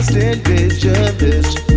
constant vision. This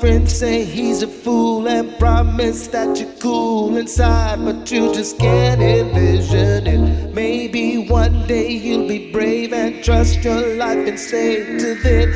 friends say he's a fool and promise that you're cool inside, but you just can't envision it. Maybe one day you'll be brave and trust your life and say to them.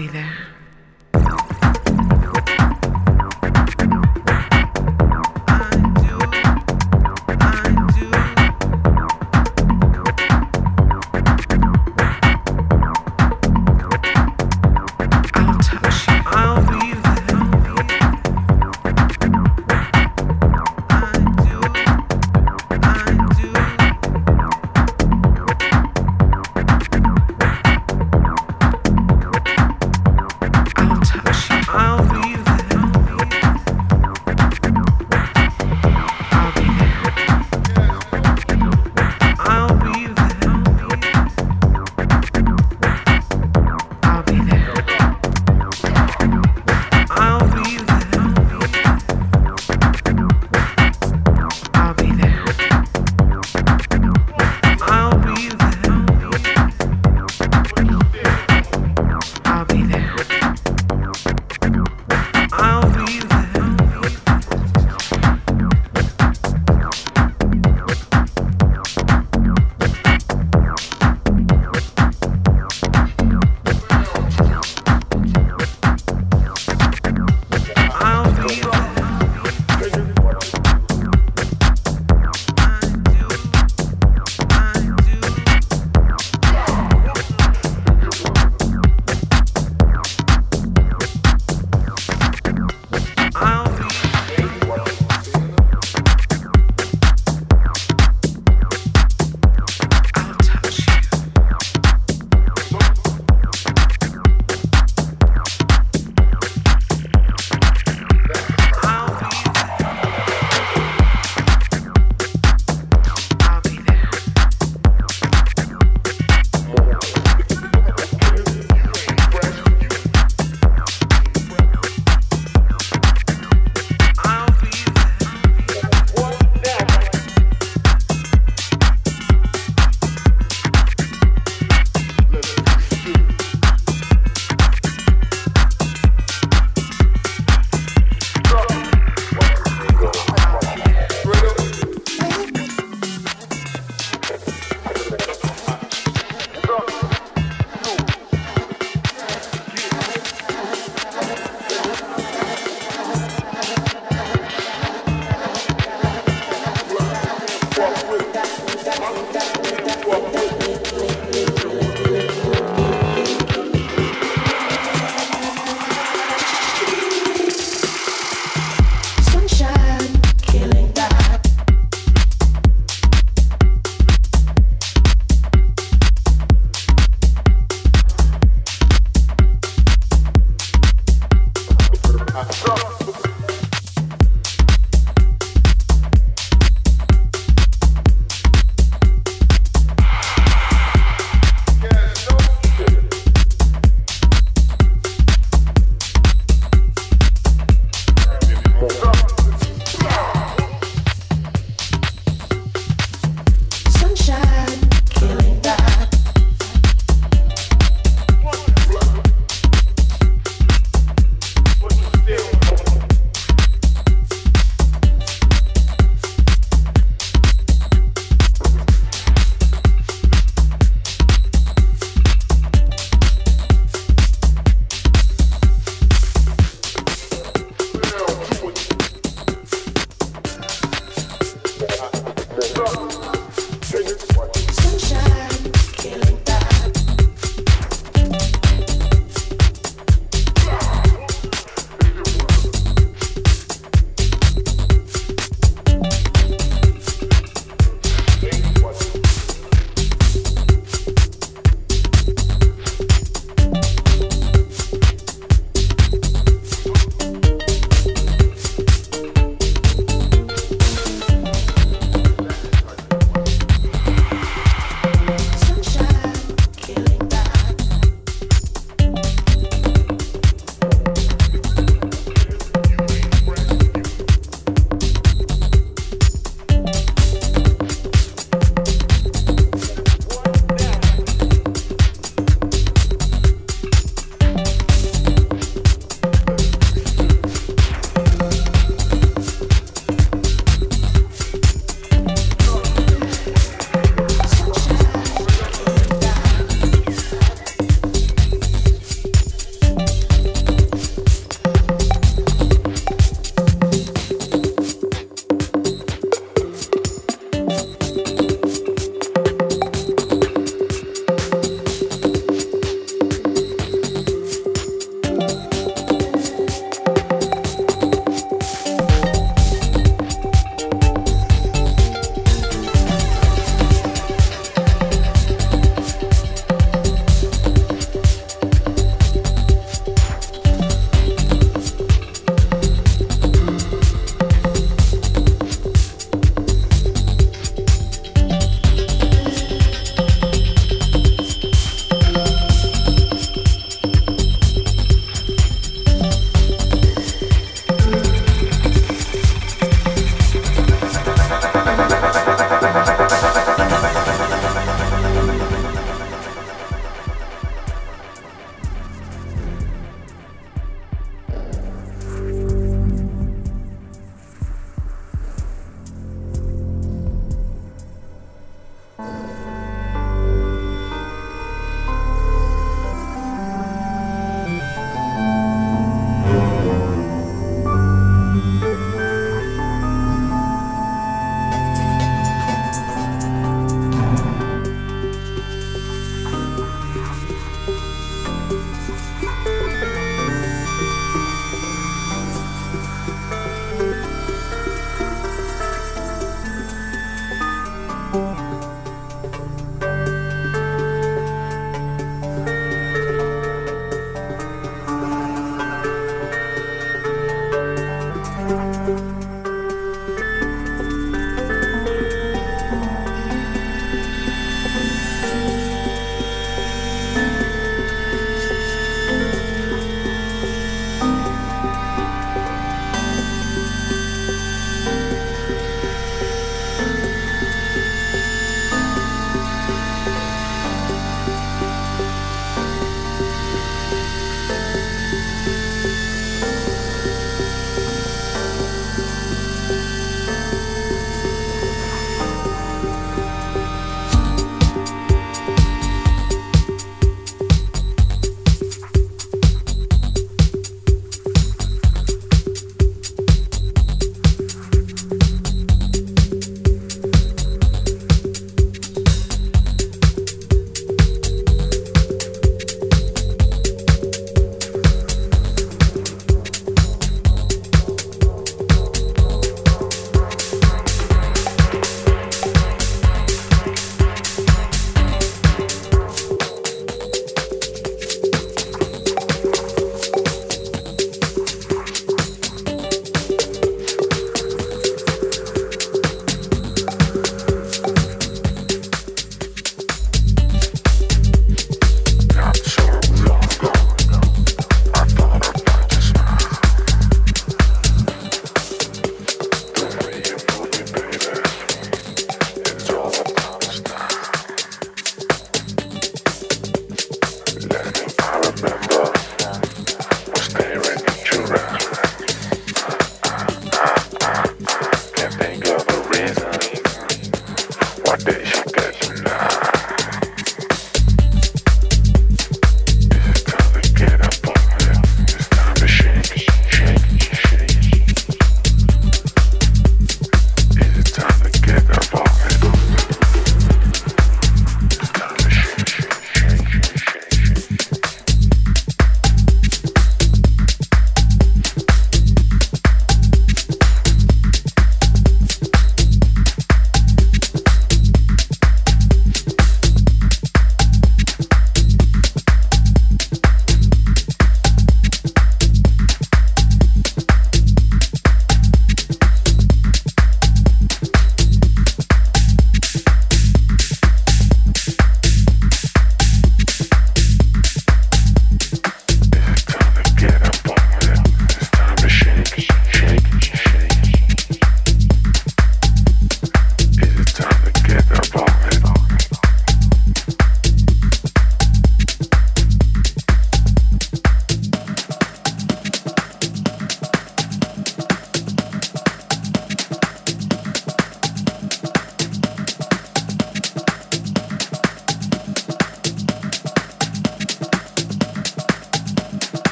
Be there.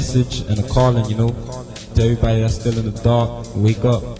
Message and a calling, you know, to everybody that's still in the dark, wake up.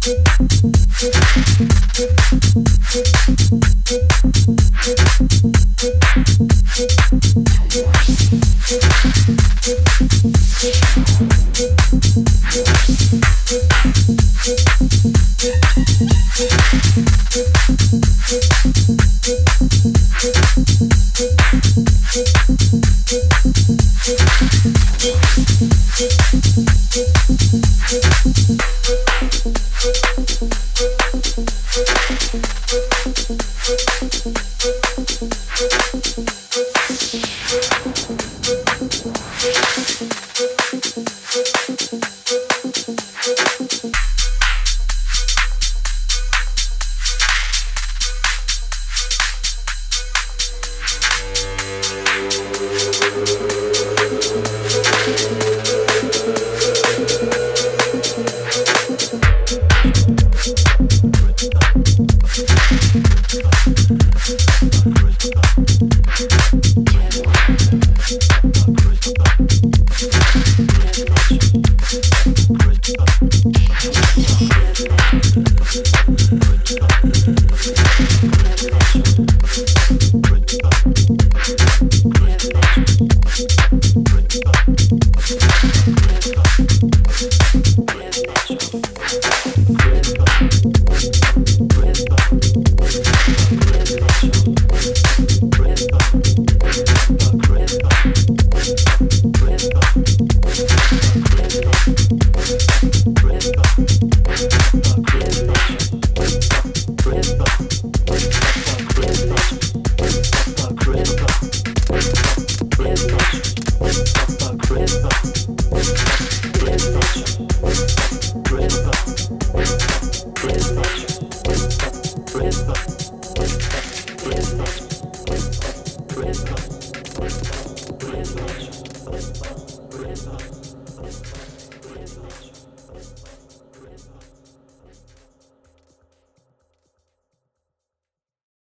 Christmas.